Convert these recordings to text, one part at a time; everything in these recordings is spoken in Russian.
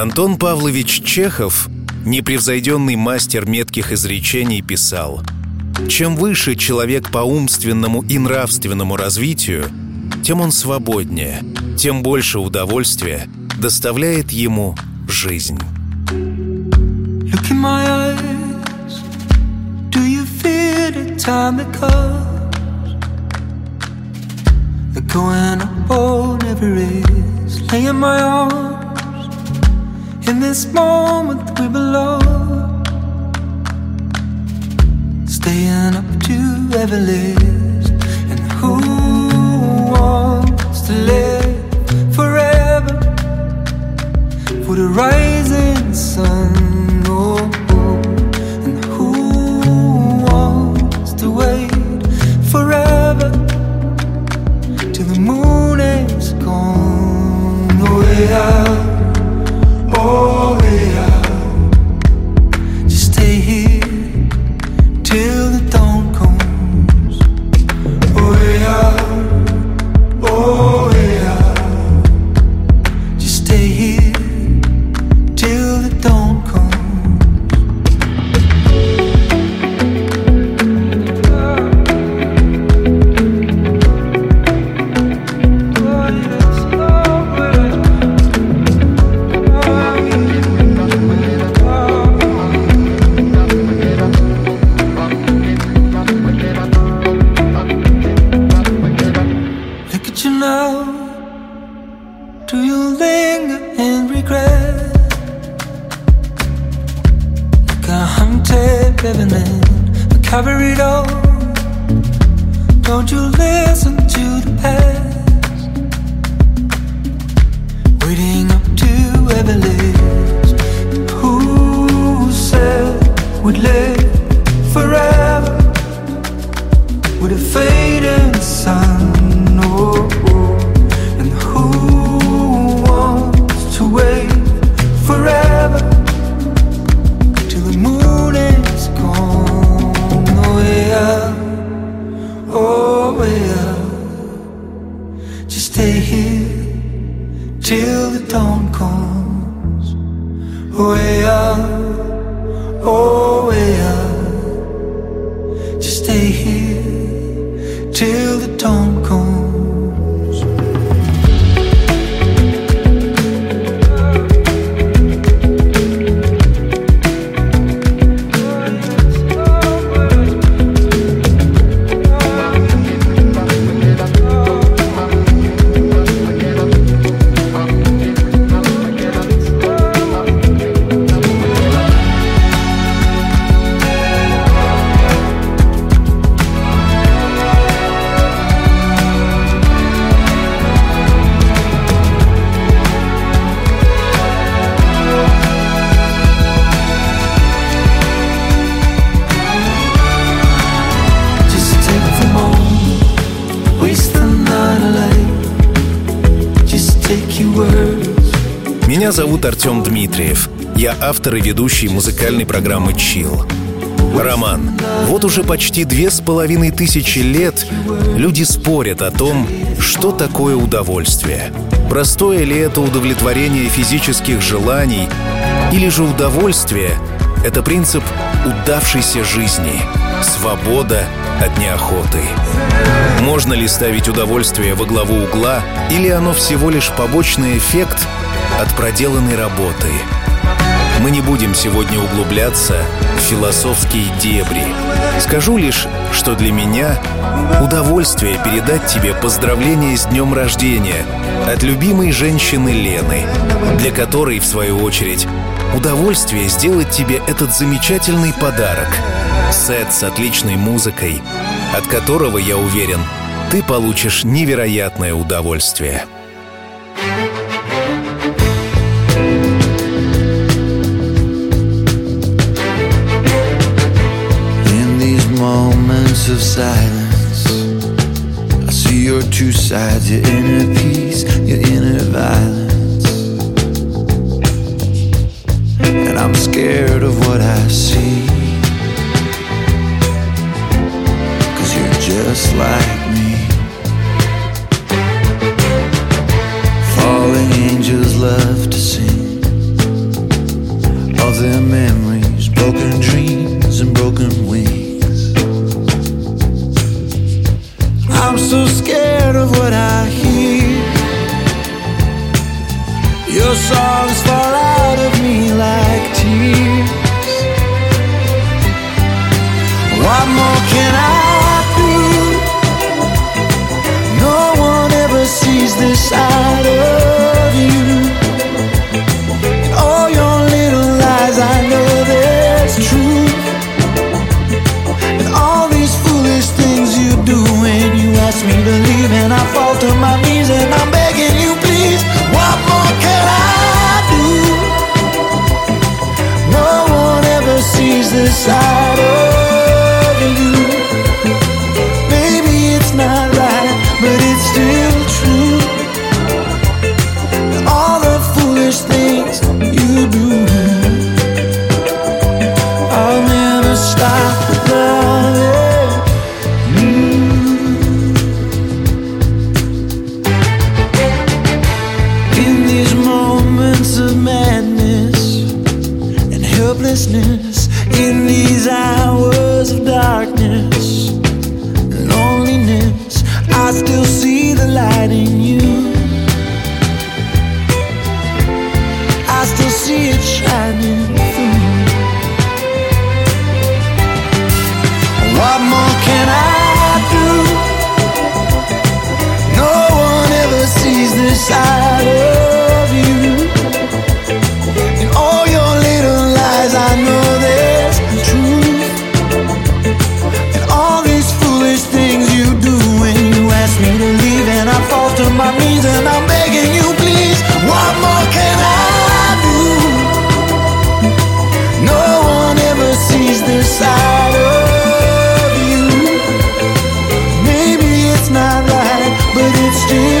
Антон Павлович Чехов, непревзойденный мастер метких изречений, писал «Чем выше человек по умственному и нравственному развитию, тем он свободнее, тем больше удовольствия доставляет ему жизнь». In this moment we belong. Staying up to ever last, and who wants to live forever for the rising sun? Oh. Меня зовут Артем Дмитриев. Я автор и ведущий музыкальной программы «Чил». Роман. Вот уже почти две с половиной тысячи лет люди спорят о том, что такое удовольствие. Простое ли это удовлетворение физических желаний, или же удовольствие — это принцип удавшейся жизни, свобода от неохоты. Можно ли ставить удовольствие во главу угла, или оно всего лишь побочный эффект от проделанной работы? Мы не будем сегодня углубляться в философские дебри. Скажу лишь, что для меня удовольствие передать тебе поздравления с днем рождения от любимой женщины Лены, для которой, в свою очередь, удовольствие сделать тебе этот замечательный подарок — сет с отличной музыкой, от которого, я уверен, ты получишь невероятное удовольствие. Moments of silence, I see your two sides, your inner it's.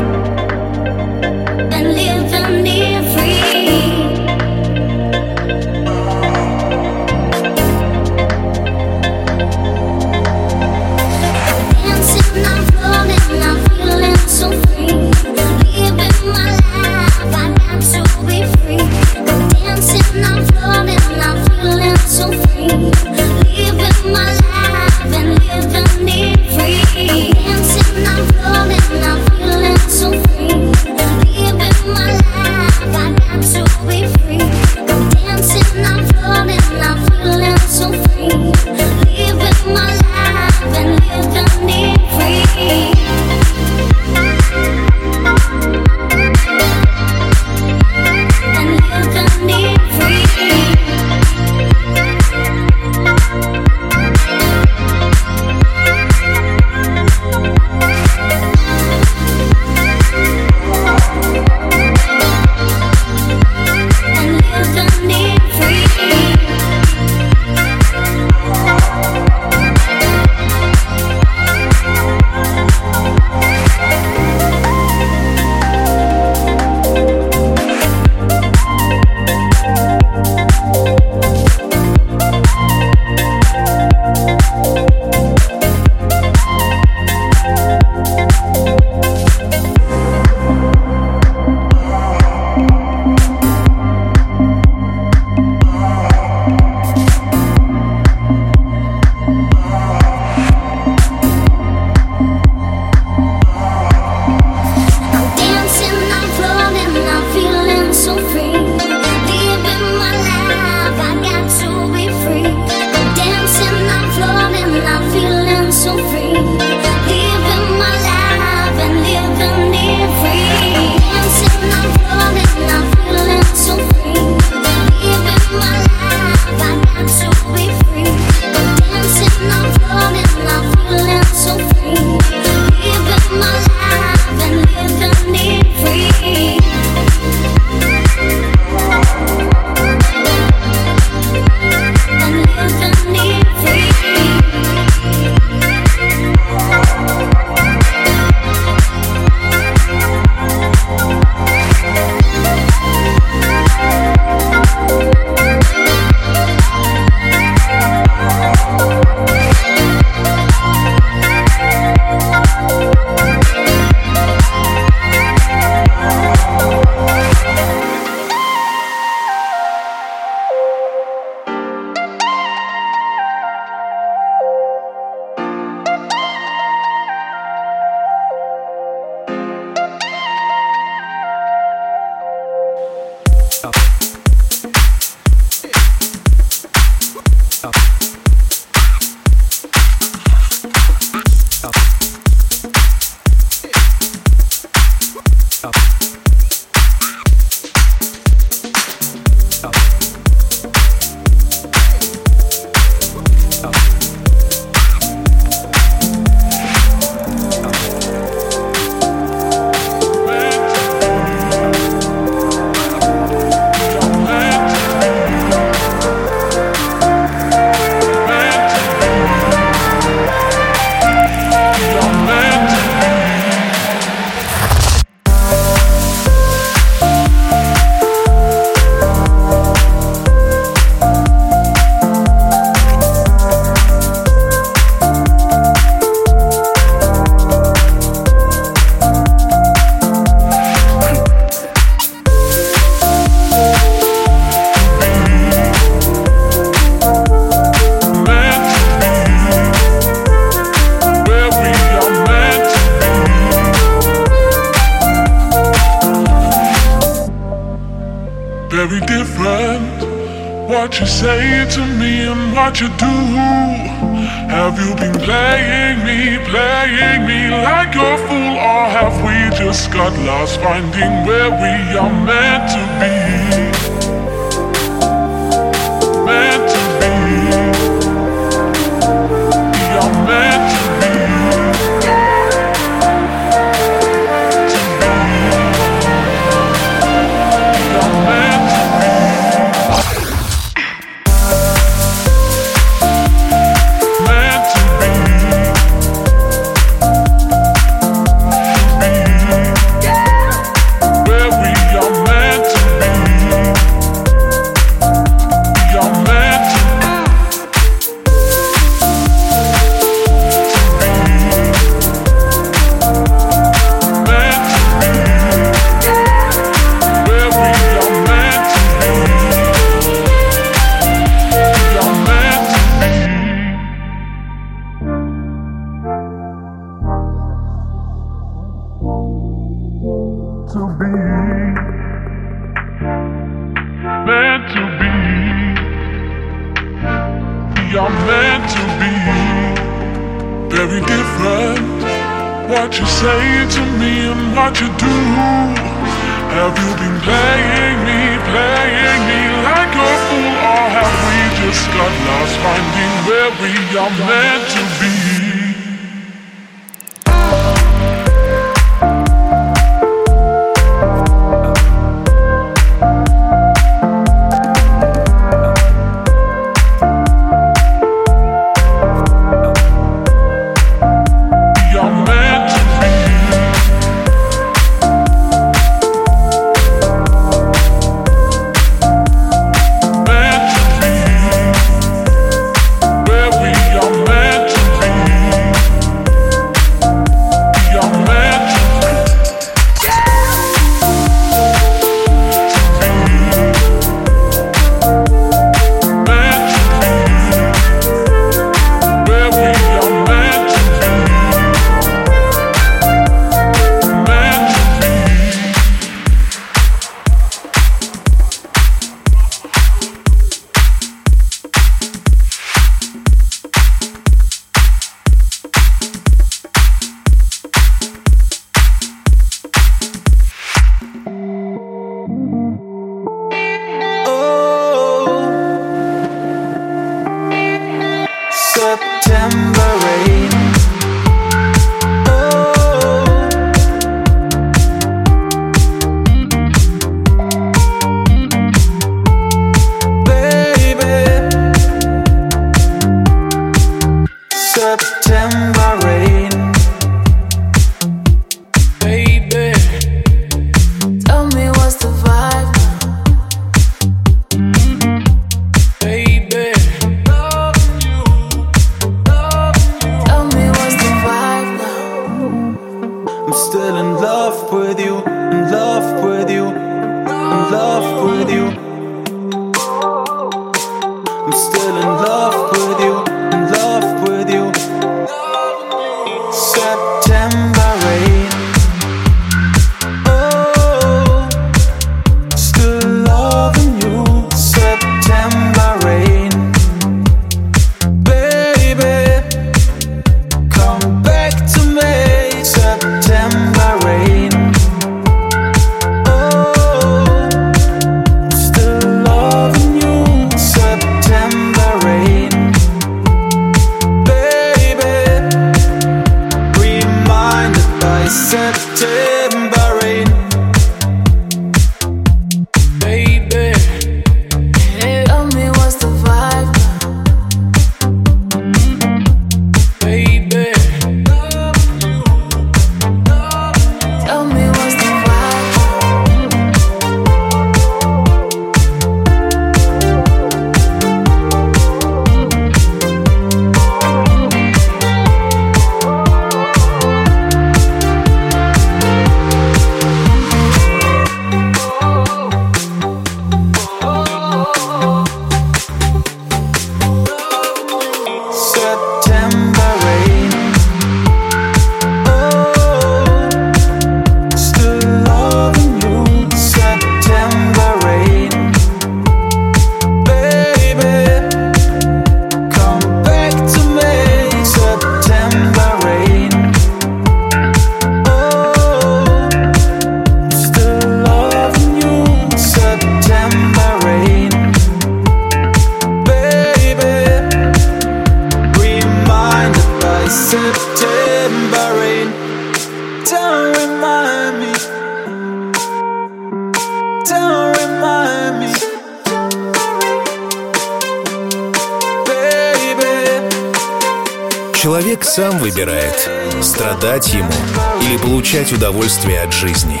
Удовольствие от жизни.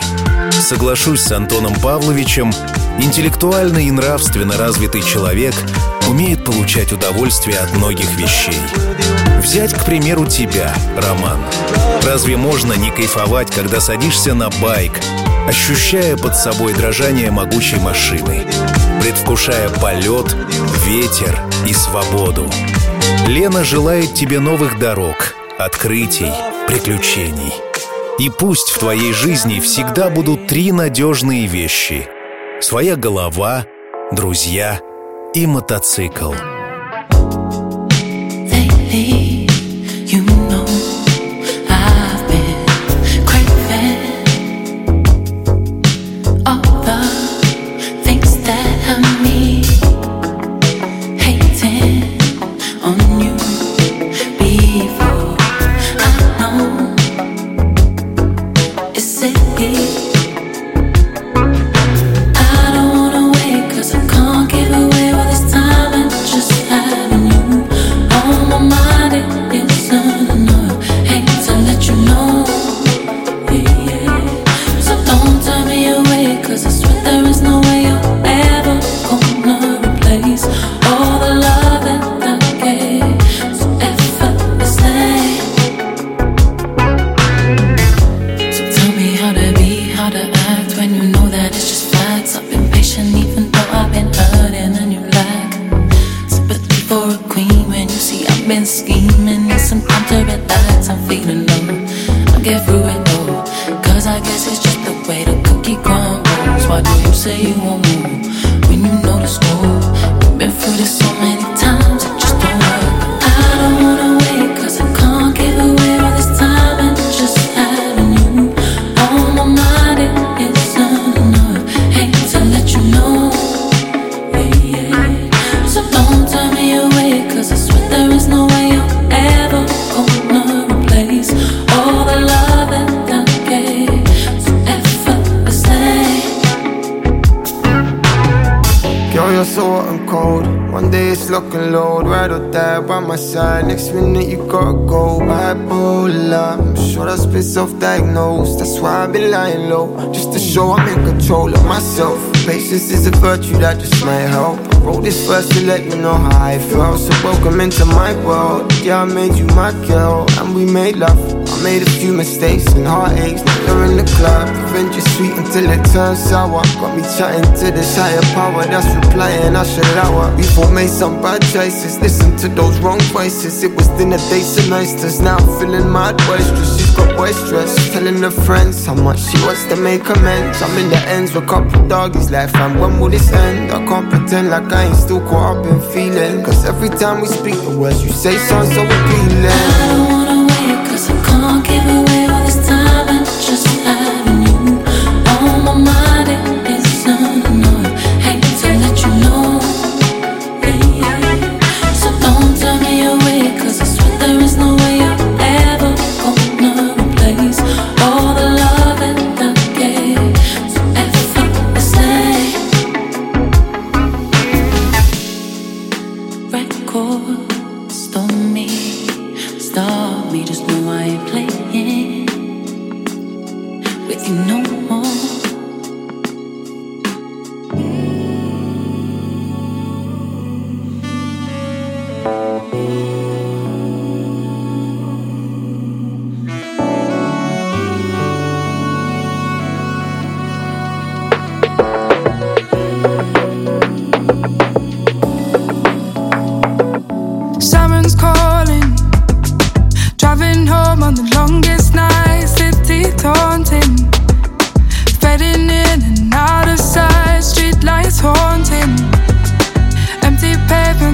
Соглашусь с Антоном Павловичем, интеллектуально и нравственно развитый человек умеет получать удовольствие от многих вещей. Взять, к примеру, тебя, Роман. Разве можно не кайфовать, когда садишься на байк, ощущая под собой дрожание могучей машины, предвкушая полет, ветер и свободу? Лена желает тебе новых дорог, открытий, приключений. И пусть в твоей жизни всегда будут три надежные вещи. Своя голова, друзья и мотоцикл. Patience is a virtue that just might help. I wrote this verse to let you know how I felt. So welcome into my world. Yeah, I made you my girl, and we made love. Made a few mistakes and heartaches. Now in the club, revenge is sweet until it turns sour. Got me chatting to this higher power that's replying. I should her. Before made some bad choices. Listen to those wrong voices. It was dinner dates and oysters. Now I'm feeling mad boisterous. She's got boisterous. Telling her friends how much she wants to make amends. I'm in the ends with a couple doggies like, fam, when will this end? I can't pretend like I ain't still caught up in feeling. Cause every time we speak, the words you say sound so appealing.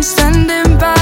standing by.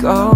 Go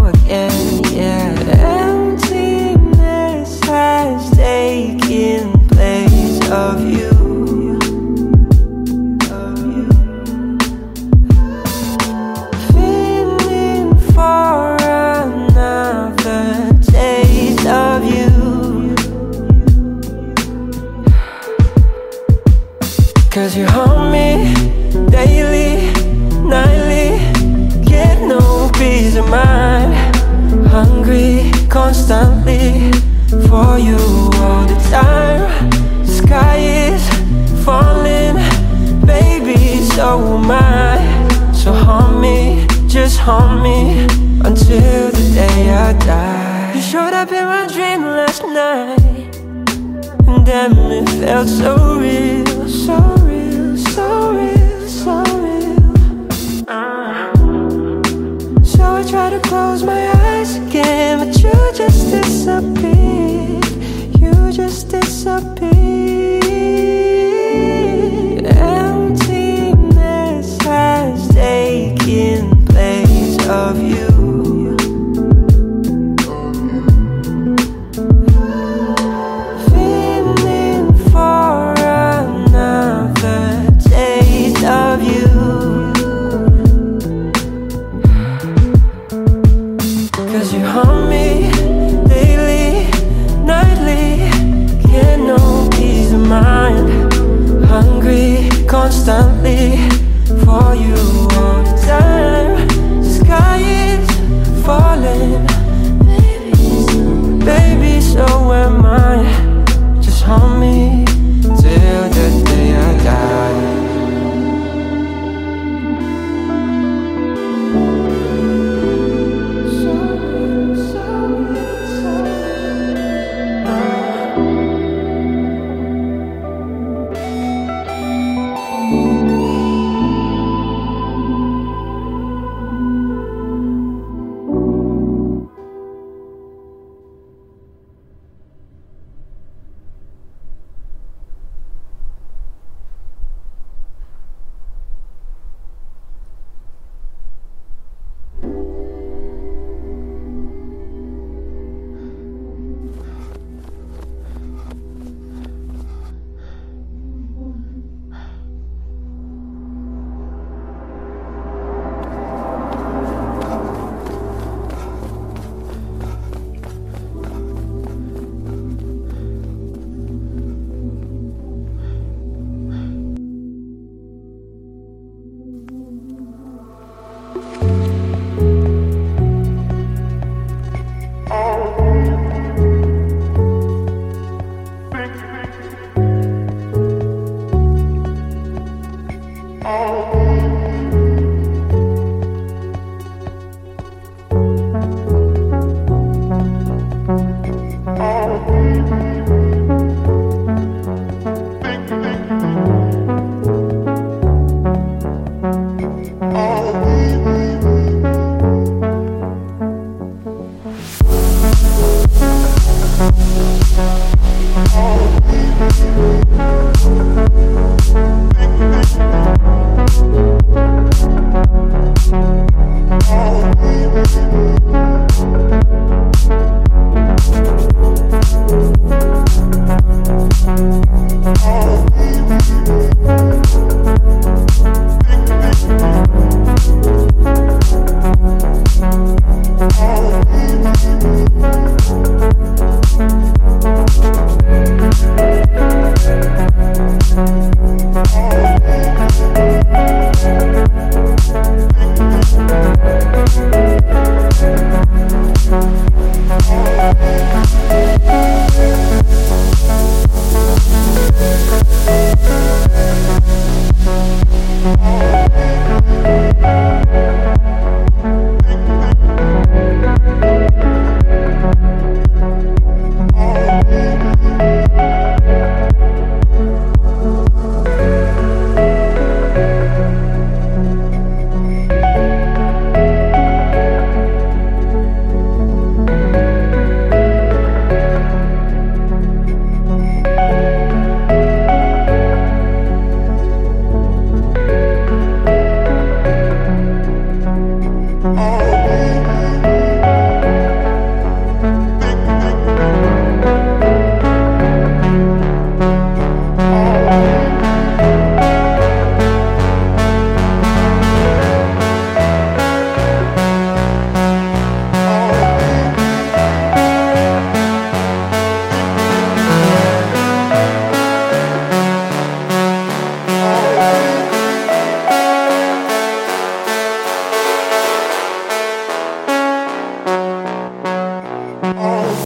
Oh.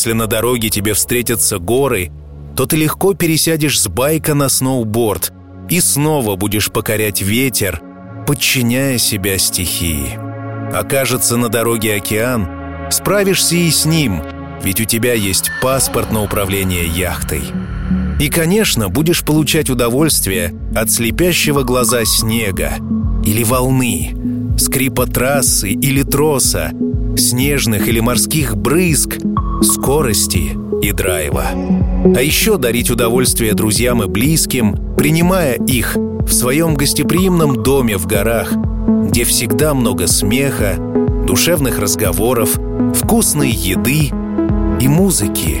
Если на дороге тебе встретятся горы, то ты легко пересядешь с байка на сноуборд и снова будешь покорять ветер, подчиняя себя стихии. Окажется на дороге океан, справишься и с ним, ведь у тебя есть паспорт на управление яхтой. И, конечно, будешь получать удовольствие от слепящего глаза снега или волны, скрипа трассы или троса, снежных или морских брызг — скорости и драйва. А еще дарить удовольствие друзьям и близким, принимая их в своем гостеприимном доме в горах, где всегда много смеха, душевных разговоров, вкусной еды и музыки.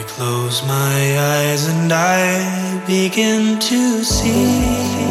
I close my eyes and I begin to see.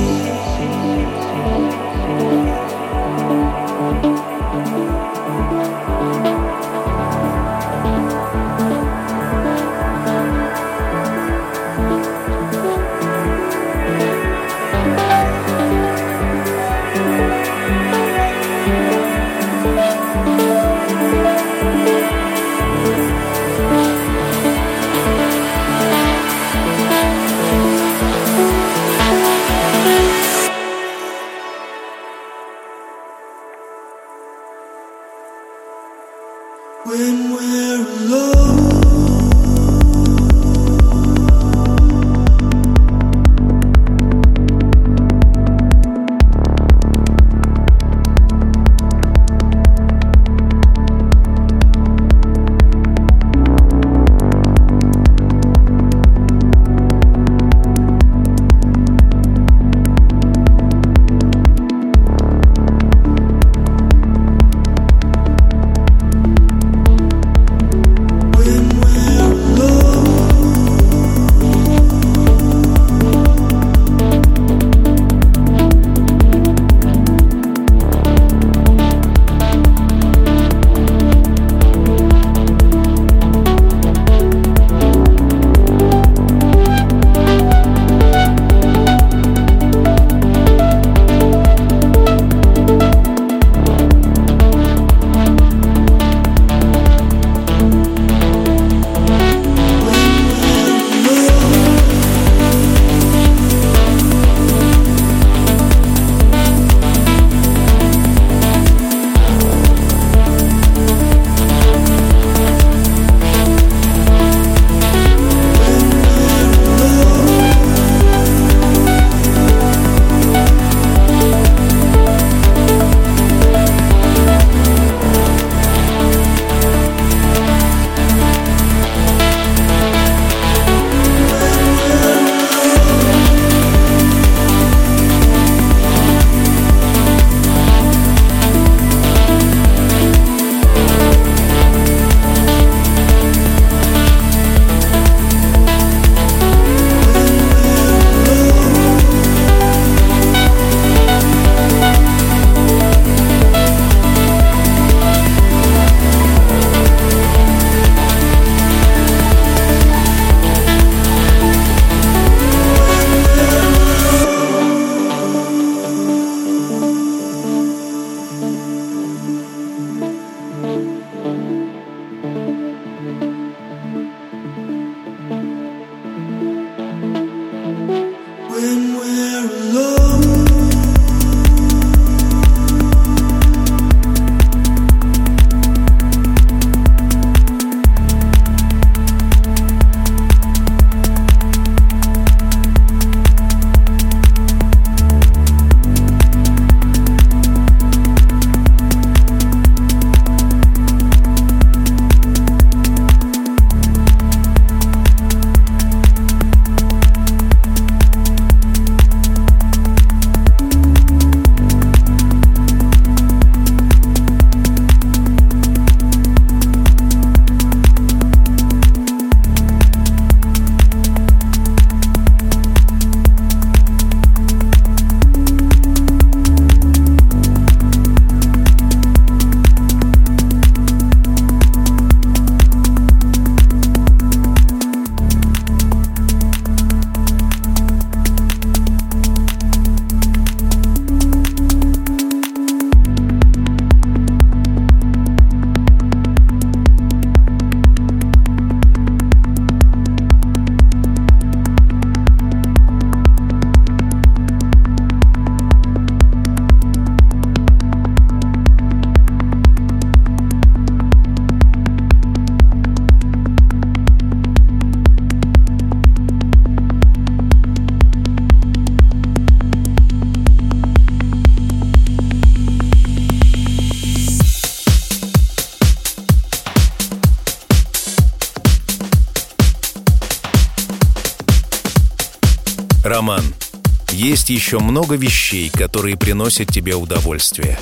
Есть еще много вещей, которые приносят тебе удовольствие.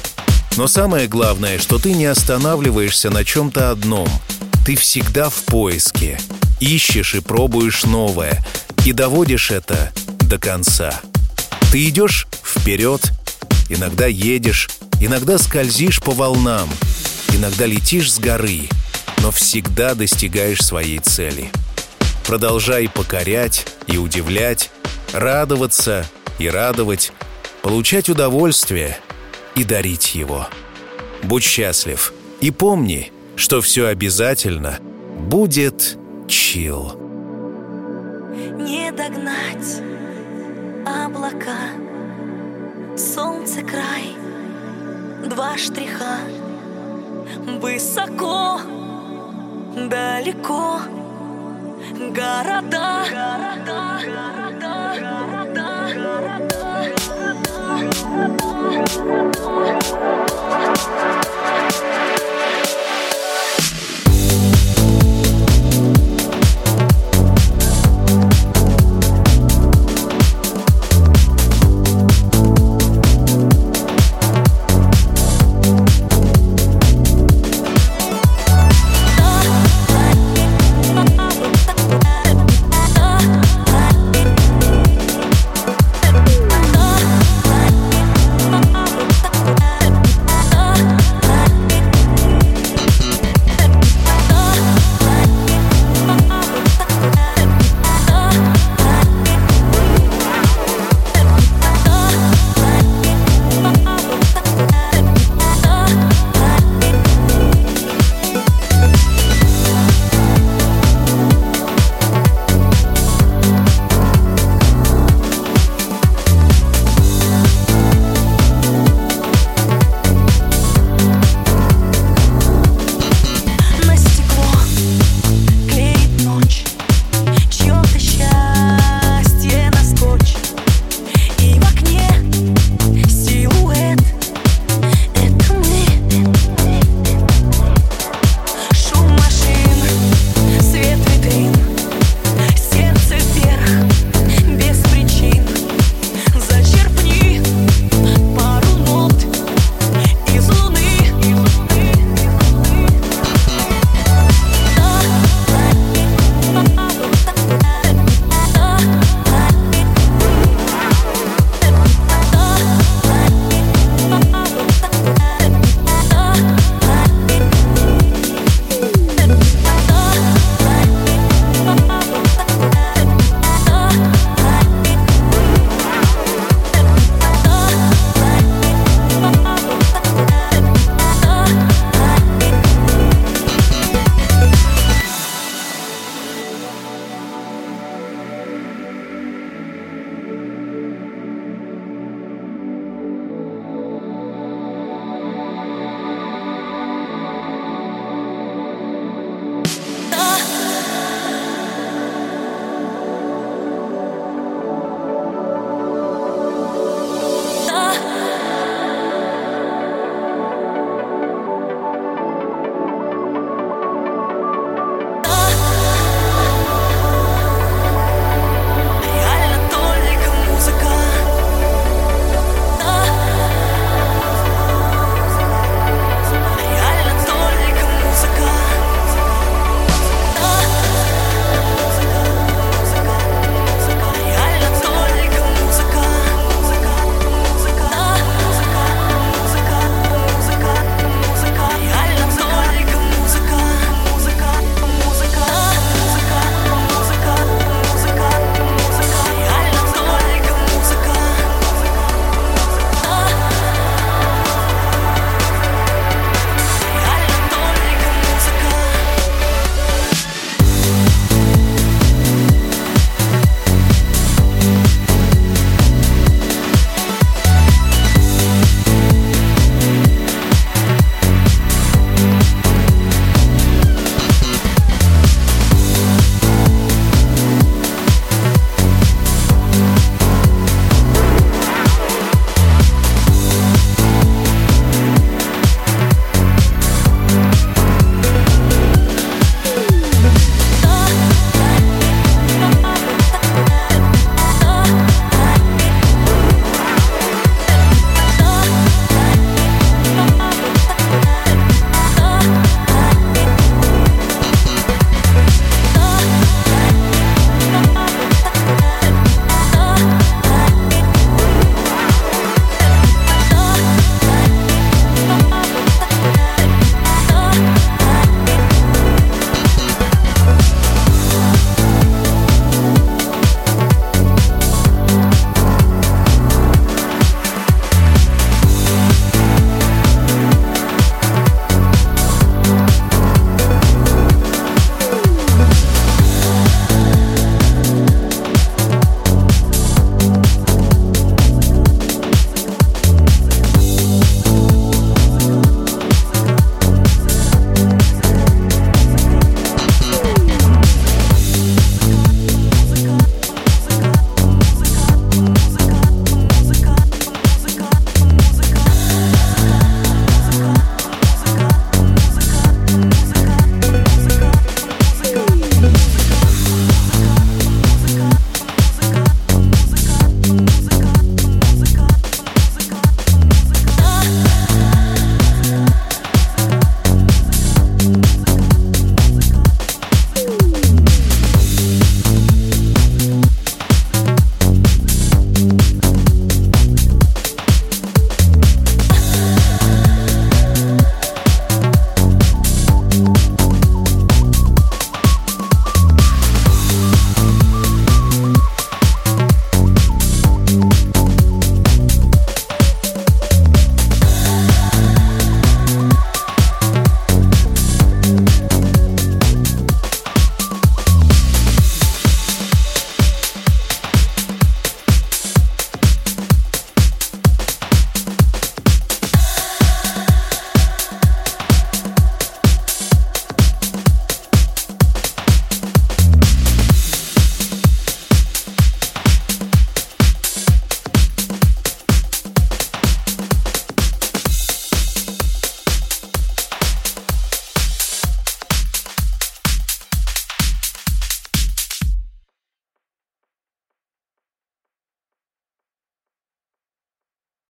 Но самое главное, что ты не останавливаешься на чем-то одном. Ты всегда в поиске. Ищешь и пробуешь новое. И доводишь это до конца. Ты идешь вперед, иногда едешь, иногда скользишь по волнам, иногда летишь с горы, но всегда достигаешь своей цели. Продолжай покорять и удивлять, радоваться и радовать, получать удовольствие и дарить его. Будь счастлив и помни, что все обязательно будет чил. Не догнать облака, солнце край, два штриха, высоко, далеко, города.